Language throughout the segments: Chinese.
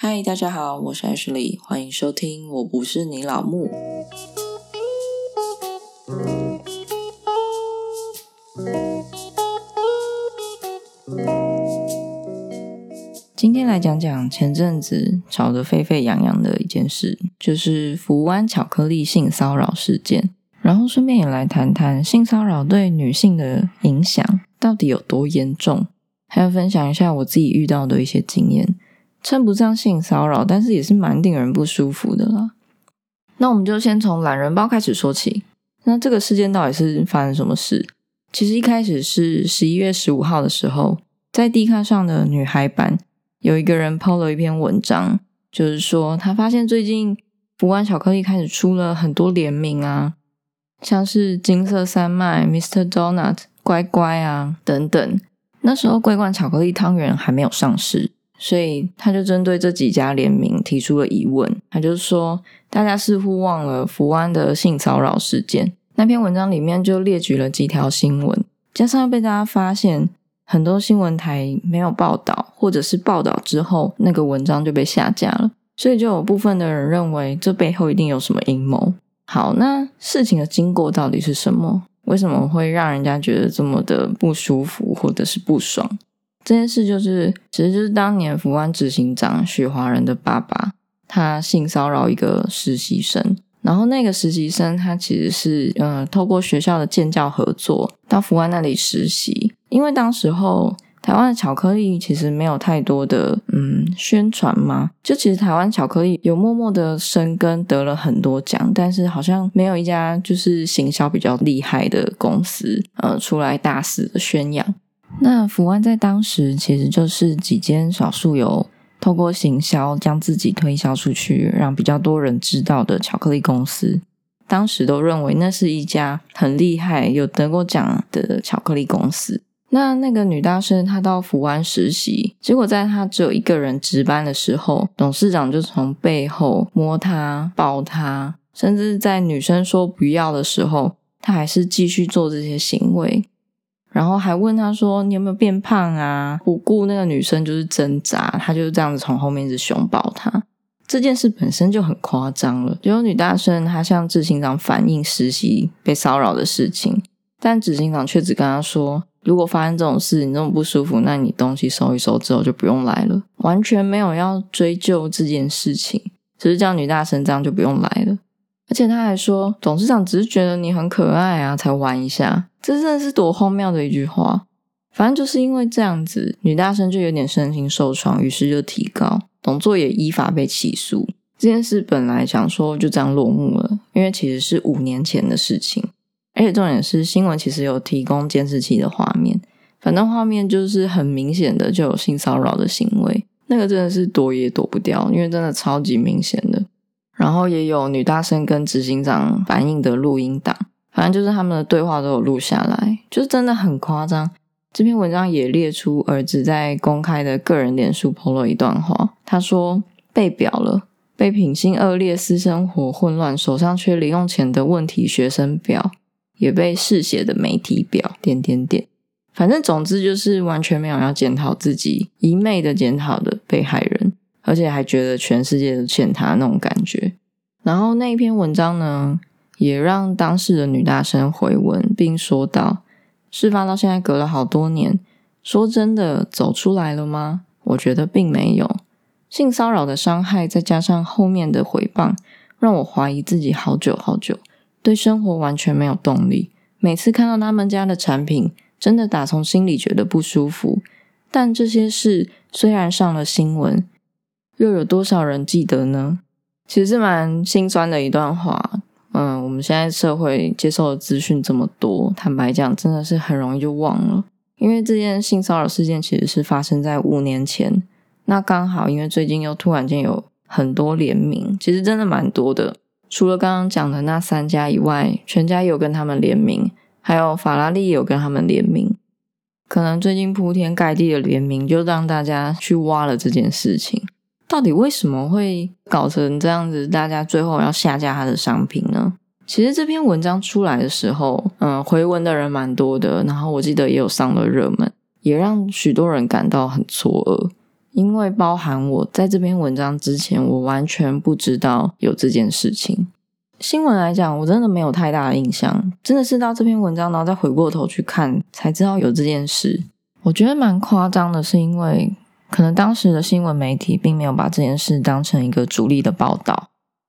嗨，大家好，我是 Ashley，欢迎收听。我不是你老木。今天来讲讲前阵子吵得沸沸扬扬的一件事，就是福湾巧克力性骚扰事件。然后顺便也来谈谈性骚扰对女性的影响到底有多严重，还要分享一下我自己遇到的一些经验。称不上性骚扰，但是也是蛮令人不舒服的啦。那我们就先从懒人包开始说起。那这个事件到底是发生什么事？其实一开始是十一月十五号的时候，在 D 卡上的女孩版有一个人 PO 了一篇文章，就是说他发现最近福湾巧克力开始出了很多联名啊，像是金色山脉、Mr. Donut、乖乖啊等等。那时候桂冠巧克力汤圆还没有上市。所以他就针对这几家联名提出了疑问，他就是说，大家似乎忘了福安的性骚扰事件。那篇文章里面就列举了几条新闻，加上又被大家发现很多新闻台没有报道，或者是报道之后那个文章就被下架了，所以就有部分的人认为这背后一定有什么阴谋。好，那事情的经过到底是什么？为什么会让人家觉得这么的不舒服，或者是不爽？这件事就是，其实就是当年福湾执行长许华人的爸爸，他性骚扰一个实习生，然后那个实习生他其实是，呃，透过学校的建教合作到福湾那里实习，因为当时候台湾的巧克力其实没有太多的，嗯，宣传嘛，就其实台湾巧克力有默默的生根，得了很多奖，但是好像没有一家就是行销比较厉害的公司，呃，出来大肆的宣扬。那福湾在当时其实就是几间少数有透过行销将自己推销出去，让比较多人知道的巧克力公司。当时都认为那是一家很厉害、有得过奖的巧克力公司。那那个女大生她到福湾实习，结果在她只有一个人值班的时候，董事长就从背后摸她、抱她，甚至在女生说不要的时候，他还是继续做这些行为。然后还问他说：“你有没有变胖啊？”不顾那个女生就是挣扎，他就是这样子从后面一直熊抱她。这件事本身就很夸张了。结果女大生她向执行长反映实习被骚扰的事情，但执行长却只跟他说：“如果发生这种事，你这么不舒服，那你东西收一收之后就不用来了。”完全没有要追究这件事情，只是叫女大生这样就不用来了。而且他还说，董事长只是觉得你很可爱啊，才玩一下。这真的是多荒谬的一句话。反正就是因为这样子，女大生就有点身心受创，于是就提高，董座也依法被起诉。这件事本来想说就这样落幕了，因为其实是五年前的事情。而且重点是，新闻其实有提供监视器的画面，反正画面就是很明显的就有性骚扰的行为，那个真的是躲也躲不掉，因为真的超级明显的。然后也有女大生跟执行长反映的录音档，反正就是他们的对话都有录下来，就是真的很夸张。这篇文章也列出儿子在公开的个人脸书 PO 了一段话，他说被表了，被品性恶劣、私生活混乱、手上缺零用钱的问题学生表，也被嗜血的媒体表，点点点。反正总之就是完全没有要检讨自己，一昧的检讨的被害人。而且还觉得全世界都欠他那种感觉，然后那一篇文章呢，也让当事的女大生回文，并说道：“事发到现在隔了好多年，说真的走出来了吗？我觉得并没有。性骚扰的伤害，再加上后面的回谤，让我怀疑自己好久好久，对生活完全没有动力。每次看到他们家的产品，真的打从心里觉得不舒服。但这些事虽然上了新闻。”又有多少人记得呢？其实蛮心酸的一段话。我们现在社会接受的资讯这么多，坦白讲，真的是很容易就忘了。因为这件性骚扰事件其实是发生在五年前，那刚好因为最近又突然间有很多联名，其实真的蛮多的。除了刚刚讲的那三家以外，全家有跟他们联名，还有法拉利有跟他们联名。可能最近铺天盖地的联名，就让大家去挖了这件事情。到底为什么会搞成这样子？大家最后要下架他的商品呢？其实这篇文章出来的时候，嗯，回文的人蛮多的，然后我记得也有上了热门，也让许多人感到很错愕。因为包含我在这篇文章之前，我完全不知道有这件事情。新闻来讲，我真的没有太大的印象，真的是到这篇文章，然后再回过头去看，才知道有这件事。我觉得蛮夸张的，是因为可能当时的新闻媒体并没有把这件事当成一个主力的报道。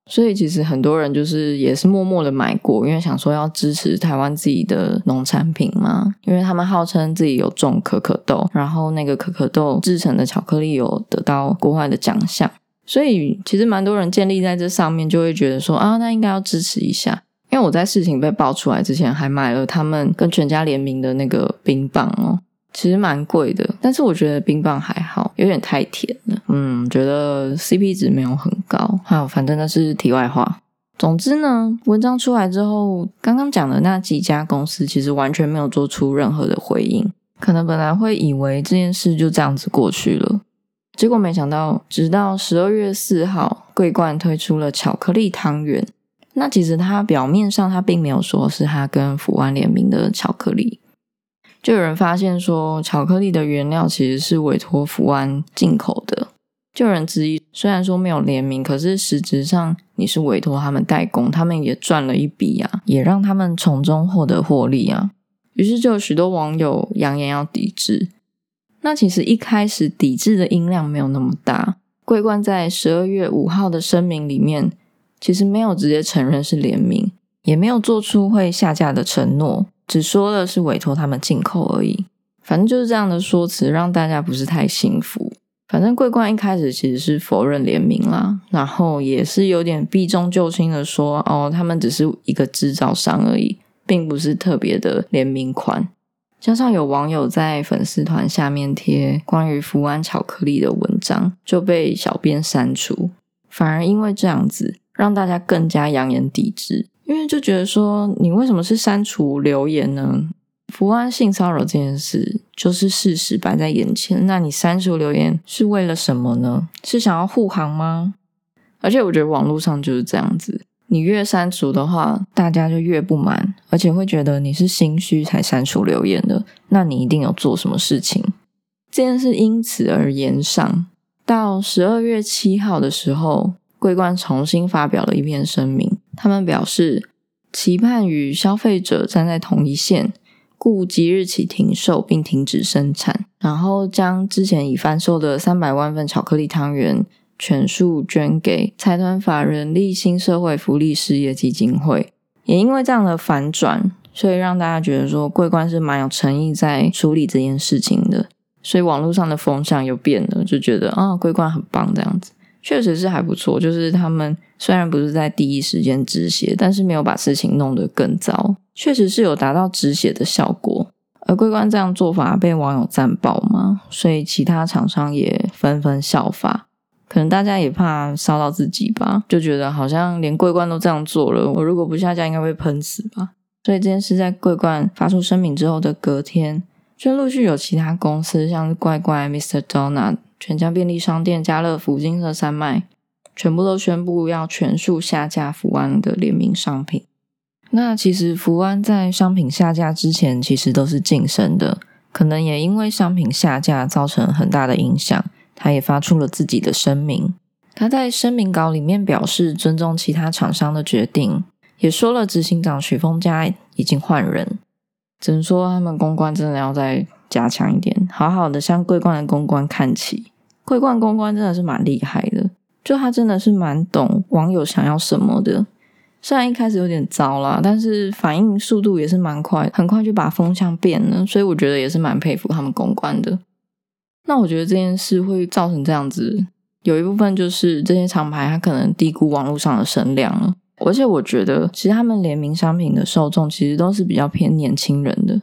所以其实很多人就是也是默默的买过，因为想说要支持台湾自己的农产品嘛，因为他们号称自己有种可可豆，然后那个可可豆制成的巧克力有得到国外的奖项，所以其实蛮多人建立在这上面，就会觉得说啊，那应该要支持一下。因为我在事情被爆出来之前，还买了他们跟全家联名的那个冰棒哦。其实蛮贵的，但是我觉得冰棒还好，有点太甜了。嗯，觉得 CP 值没有很高。好，反正那是题外话。总之呢，文章出来之后，刚刚讲的那几家公司其实完全没有做出任何的回应。可能本来会以为这件事就这样子过去了，结果没想到，直到十二月四号，桂冠推出了巧克力汤圆。那其实它表面上它并没有说是它跟福安联名的巧克力。就有人发现说，巧克力的原料其实是委托福安进口的。就有人质疑，虽然说没有联名，可是实质上你是委托他们代工，他们也赚了一笔啊，也让他们从中获得获利啊。于是就有许多网友扬言要抵制。那其实一开始抵制的音量没有那么大。桂冠在十二月五号的声明里面，其实没有直接承认是联名，也没有做出会下架的承诺。只说了是委托他们进口而已，反正就是这样的说辞，让大家不是太幸福。反正桂冠一开始其实是否认联名啦，然后也是有点避重就轻的说，哦，他们只是一个制造商而已，并不是特别的联名款。加上有网友在粉丝团下面贴关于福安巧克力的文章，就被小编删除，反而因为这样子，让大家更加扬言抵制。因为就觉得说，你为什么是删除留言呢？福安性骚扰这件事就是事实摆在眼前，那你删除留言是为了什么呢？是想要护航吗？而且我觉得网络上就是这样子，你越删除的话，大家就越不满，而且会觉得你是心虚才删除留言的，那你一定有做什么事情。这件事因此而延上，到十二月七号的时候。桂冠重新发表了一篇声明，他们表示期盼与消费者站在同一线，故即日起停售并停止生产，然后将之前已贩售的三百万份巧克力汤圆全数捐给财团法人立新社会福利事业基金会。也因为这样的反转，所以让大家觉得说桂冠是蛮有诚意在处理这件事情的，所以网络上的风向又变了，就觉得啊桂冠很棒这样子。确实是还不错，就是他们虽然不是在第一时间止血，但是没有把事情弄得更糟，确实是有达到止血的效果。而桂冠这样做法被网友赞爆嘛，所以其他厂商也纷纷效法。可能大家也怕烧到自己吧，就觉得好像连桂冠都这样做了，我如果不下架，应该会喷死吧。所以这件事在桂冠发出声明之后的隔天，就陆续有其他公司，像是怪怪、Mr. Donut。全家便利商店、家乐福、金色山脉，全部都宣布要全数下架福安的联名商品。那其实福安在商品下架之前，其实都是晋升的，可能也因为商品下架造成很大的影响，他也发出了自己的声明。他在声明稿里面表示尊重其他厂商的决定，也说了执行长许峰家已经换人，只能说他们公关真的要再。加强一点，好好的向桂冠的公关看齐。桂冠公关真的是蛮厉害的，就他真的是蛮懂网友想要什么的。虽然一开始有点糟啦，但是反应速度也是蛮快，很快就把风向变了。所以我觉得也是蛮佩服他们公关的。那我觉得这件事会造成这样子，有一部分就是这些厂牌它可能低估网络上的声量了。而且我觉得，其实他们联名商品的受众其实都是比较偏年轻人的。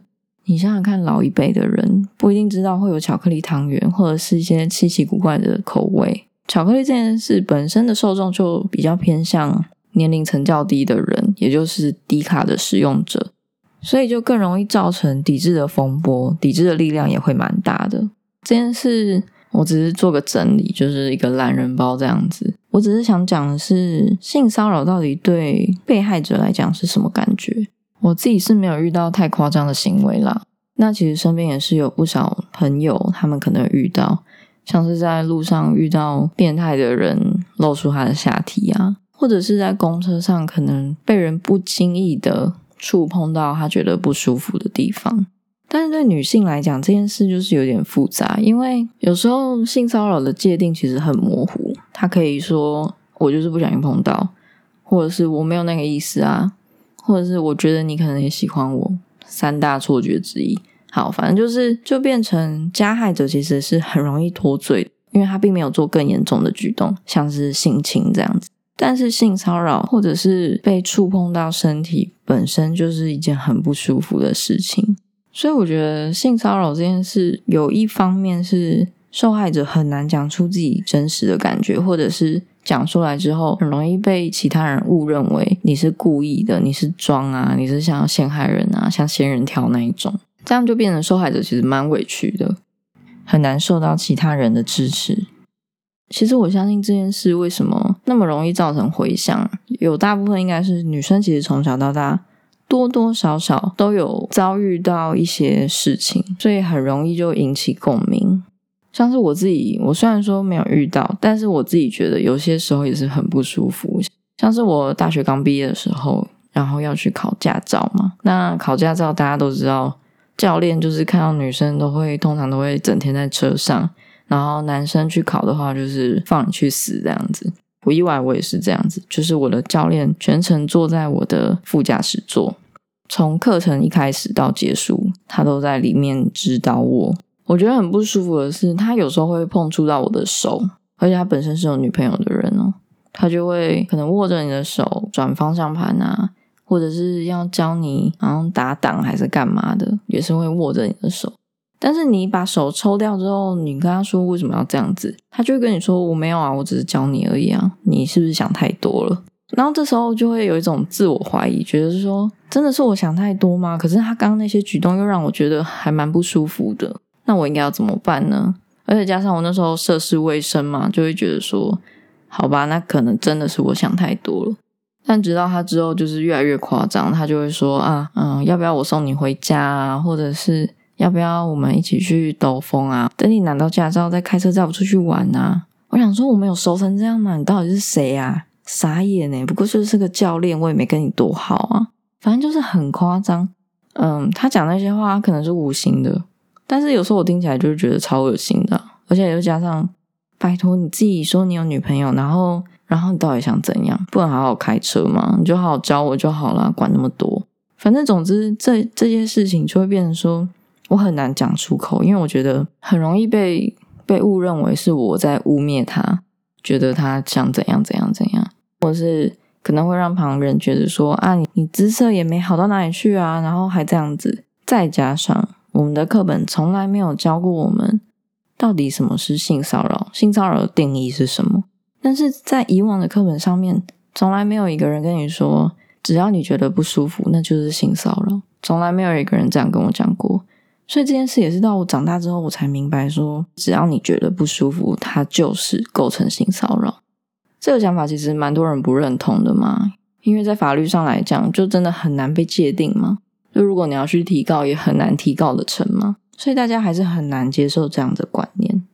你想想看，老一辈的人不一定知道会有巧克力汤圆，或者是一些稀奇古怪的口味。巧克力这件事本身的受众就比较偏向年龄层较低的人，也就是低卡的使用者，所以就更容易造成抵制的风波，抵制的力量也会蛮大的。这件事我只是做个整理，就是一个懒人包这样子。我只是想讲的是，性骚扰到底对被害者来讲是什么感觉？我自己是没有遇到太夸张的行为啦。那其实身边也是有不少朋友，他们可能遇到，像是在路上遇到变态的人露出他的下体啊，或者是在公车上可能被人不经意的触碰到他觉得不舒服的地方。但是对女性来讲，这件事就是有点复杂，因为有时候性骚扰的界定其实很模糊。他可以说我就是不小心碰到，或者是我没有那个意思啊，或者是我觉得你可能也喜欢我，三大错觉之一。好，反正就是就变成加害者其实是很容易脱罪，因为他并没有做更严重的举动，像是性侵这样子。但是性骚扰或者是被触碰到身体本身就是一件很不舒服的事情。所以我觉得性骚扰这件事，有一方面是受害者很难讲出自己真实的感觉，或者是讲出来之后，很容易被其他人误认为你是故意的，你是装啊，你是想要陷害人啊，像仙人跳那一种，这样就变成受害者其实蛮委屈的，很难受到其他人的支持。其实我相信这件事为什么那么容易造成回响，有大部分应该是女生其实从小到大。多多少少都有遭遇到一些事情，所以很容易就引起共鸣。像是我自己，我虽然说没有遇到，但是我自己觉得有些时候也是很不舒服。像是我大学刚毕业的时候，然后要去考驾照嘛。那考驾照大家都知道，教练就是看到女生都会通常都会整天在车上，然后男生去考的话就是放你去死这样子。不意外，我也是这样子，就是我的教练全程坐在我的副驾驶座，从课程一开始到结束，他都在里面指导我。我觉得很不舒服的是，他有时候会碰触到我的手，而且他本身是有女朋友的人哦，他就会可能握着你的手转方向盘啊，或者是要教你然后打挡还是干嘛的，也是会握着你的手。但是你把手抽掉之后，你跟他说为什么要这样子，他就会跟你说我没有啊，我只是教你而已啊，你是不是想太多了？然后这时候就会有一种自我怀疑，觉得是说真的是我想太多吗？可是他刚刚那些举动又让我觉得还蛮不舒服的，那我应该要怎么办呢？而且加上我那时候涉世未深嘛，就会觉得说好吧，那可能真的是我想太多了。但直到他之后就是越来越夸张，他就会说啊，嗯，要不要我送你回家啊，或者是。要不要我们一起去兜风啊？等你拿到驾照再开车载我出去玩啊！我想说，我们有熟成这样吗？你到底是谁啊？傻眼呢！不过就是个教练，我也没跟你多好啊。反正就是很夸张。嗯，他讲那些话可能是无心的，但是有时候我听起来就是觉得超恶心的。而且又加上，拜托你自己说你有女朋友，然后然后你到底想怎样？不能好好开车吗？你就好好教我就好了，管那么多。反正总之，这这件事情就会变成说。我很难讲出口，因为我觉得很容易被被误认为是我在污蔑他，觉得他想怎样怎样怎样，或是可能会让旁人觉得说啊，你你姿色也没好到哪里去啊，然后还这样子。再加上我们的课本从来没有教过我们到底什么是性骚扰，性骚扰的定义是什么。但是在以往的课本上面，从来没有一个人跟你说，只要你觉得不舒服，那就是性骚扰。从来没有一个人这样跟我讲过。所以这件事也是到我长大之后，我才明白说，只要你觉得不舒服，它就是构成性骚扰。这个想法其实蛮多人不认同的嘛，因为在法律上来讲，就真的很难被界定嘛。就如果你要去提告，也很难提告的成嘛。所以大家还是很难接受这样的观念。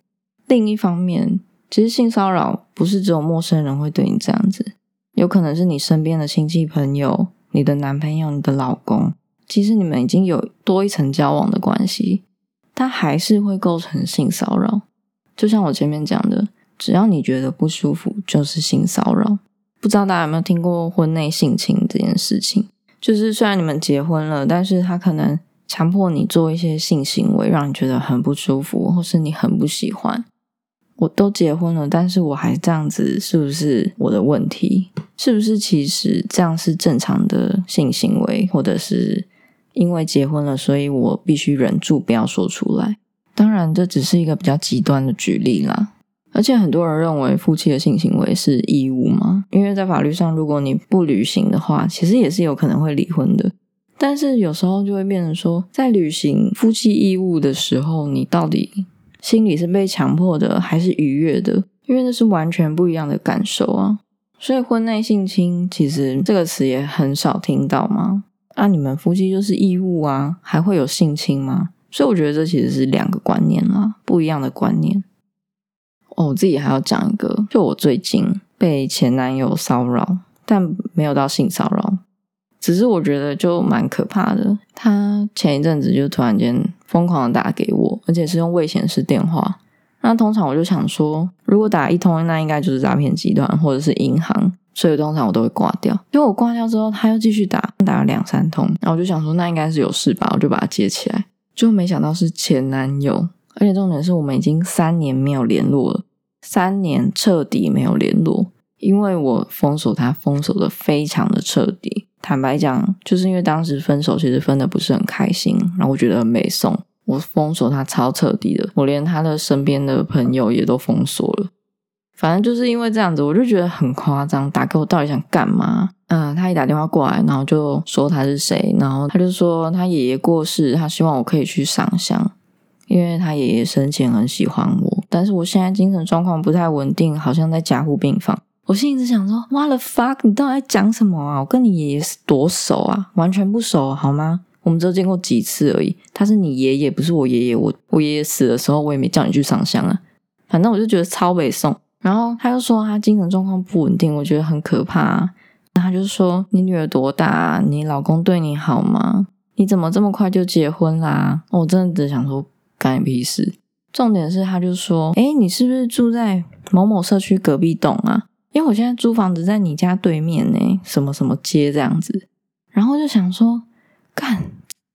另一方面，其实性骚扰不是只有陌生人会对你这样子，有可能是你身边的亲戚朋友、你的男朋友、你的老公。其实你们已经有多一层交往的关系，它还是会构成性骚扰。就像我前面讲的，只要你觉得不舒服，就是性骚扰。不知道大家有没有听过婚内性侵这件事情？就是虽然你们结婚了，但是他可能强迫你做一些性行为，让你觉得很不舒服，或是你很不喜欢。我都结婚了，但是我还这样子，是不是我的问题？是不是其实这样是正常的性行为，或者是？因为结婚了，所以我必须忍住不要说出来。当然，这只是一个比较极端的举例啦。而且很多人认为夫妻的性行为是义务嘛？因为在法律上，如果你不履行的话，其实也是有可能会离婚的。但是有时候就会变成说，在履行夫妻义务的时候，你到底心里是被强迫的，还是愉悦的？因为那是完全不一样的感受啊。所以婚内性侵其实这个词也很少听到吗？啊你们夫妻就是义务啊，还会有性侵吗？所以我觉得这其实是两个观念啦，不一样的观念。哦，我自己还要讲一个，就我最近被前男友骚扰，但没有到性骚扰，只是我觉得就蛮可怕的。他前一阵子就突然间疯狂的打给我，而且是用未显示电话。那通常我就想说，如果打一通，那应该就是诈骗集团或者是银行，所以通常我都会挂掉。因为我挂掉之后，他又继续打，打了两三通，然后我就想说，那应该是有事吧，我就把它接起来，就没想到是前男友。而且重点是我们已经三年没有联络了，三年彻底没有联络，因为我封锁他，封锁的非常的彻底。坦白讲，就是因为当时分手，其实分的不是很开心，然后我觉得很没送，我封锁他超彻底的，我连他的身边的朋友也都封锁了。反正就是因为这样子，我就觉得很夸张，打给我到底想干嘛？嗯，他一打电话过来，然后就说他是谁，然后他就说他爷爷过世，他希望我可以去上香。因为他爷爷生前很喜欢我，但是我现在精神状况不太稳定，好像在加护病房。我心里只想说：“What the fuck？你到底在讲什么啊？我跟你爷爷是多熟啊？完全不熟，好吗？我们只有见过几次而已。他是你爷爷，不是我爷爷。我我爷爷死的时候，我也没叫你去上香啊。反正我就觉得超北宋。然后他又说他精神状况不稳定，我觉得很可怕。啊。那他就说：你女儿多大？啊你老公对你好吗？你怎么这么快就结婚啦？我真的只想说。干你屁事！重点是，他就说：“哎，你是不是住在某某社区隔壁栋啊？因为我现在租房子在你家对面呢，什么什么街这样子。”然后就想说：“干，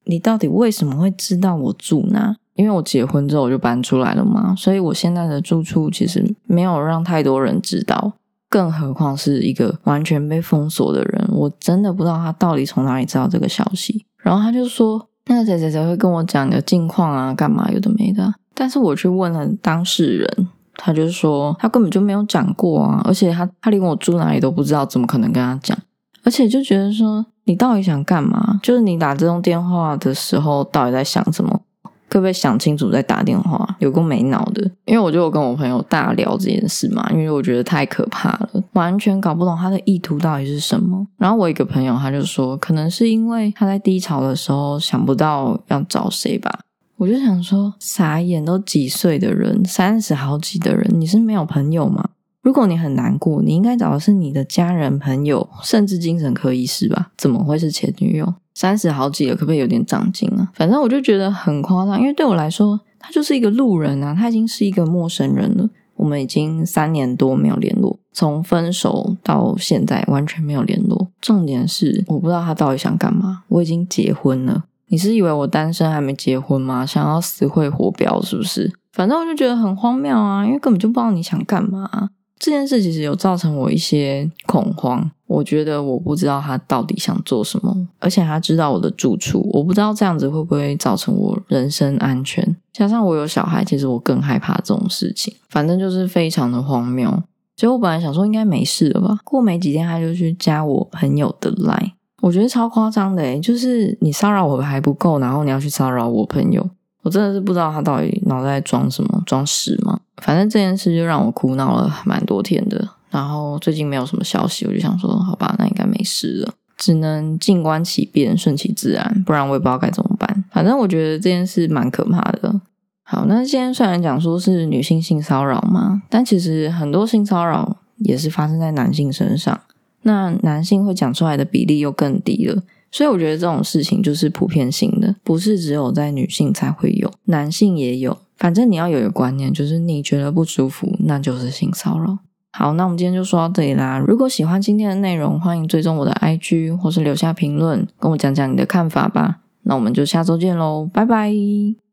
你到底为什么会知道我住哪？因为我结婚之后我就搬出来了嘛，所以我现在的住处其实没有让太多人知道，更何况是一个完全被封锁的人，我真的不知道他到底从哪里知道这个消息。”然后他就说。那个谁谁谁会跟我讲你的近况啊？干嘛有的没的？但是我去问了当事人，他就说他根本就没有讲过啊，而且他他连我住哪里都不知道，怎么可能跟他讲？而且就觉得说你到底想干嘛？就是你打这通电话的时候到底在想什么？可不可以想清楚再打电话？有个没脑的，因为我就有跟我朋友大聊这件事嘛，因为我觉得太可怕了，完全搞不懂他的意图到底是什么。然后我一个朋友他就说，可能是因为他在低潮的时候想不到要找谁吧。我就想说，傻眼，都几岁的人，三十好几的人，你是没有朋友吗？如果你很难过，你应该找的是你的家人、朋友，甚至精神科医师吧？怎么会是前女友？三十好几了，可不可以有点长进啊？反正我就觉得很夸张，因为对我来说，他就是一个路人啊，他已经是一个陌生人了。我们已经三年多没有联络，从分手到现在完全没有联络。重点是，我不知道他到底想干嘛。我已经结婚了，你是以为我单身还没结婚吗？想要死会活标是不是？反正我就觉得很荒谬啊，因为根本就不知道你想干嘛。这件事其实有造成我一些恐慌，我觉得我不知道他到底想做什么，而且他知道我的住处，我不知道这样子会不会造成我人身安全。加上我有小孩，其实我更害怕这种事情。反正就是非常的荒谬。所以我本来想说应该没事了吧，过没几天他就去加我朋友的 line，我觉得超夸张的诶就是你骚扰我还不够，然后你要去骚扰我朋友。我真的是不知道他到底脑袋装什么，装屎吗？反正这件事就让我苦恼了蛮多天的。然后最近没有什么消息，我就想说，好吧，那应该没事了，只能静观其变，顺其自然，不然我也不知道该怎么办。反正我觉得这件事蛮可怕的。好，那今天虽然讲说是女性性骚扰嘛，但其实很多性骚扰也是发生在男性身上，那男性会讲出来的比例又更低了。所以我觉得这种事情就是普遍性的，不是只有在女性才会有，男性也有。反正你要有一个观念，就是你觉得不舒服，那就是性骚扰。好，那我们今天就说到这里啦。如果喜欢今天的内容，欢迎追踪我的 IG 或是留下评论，跟我讲讲你的看法吧。那我们就下周见喽，拜拜。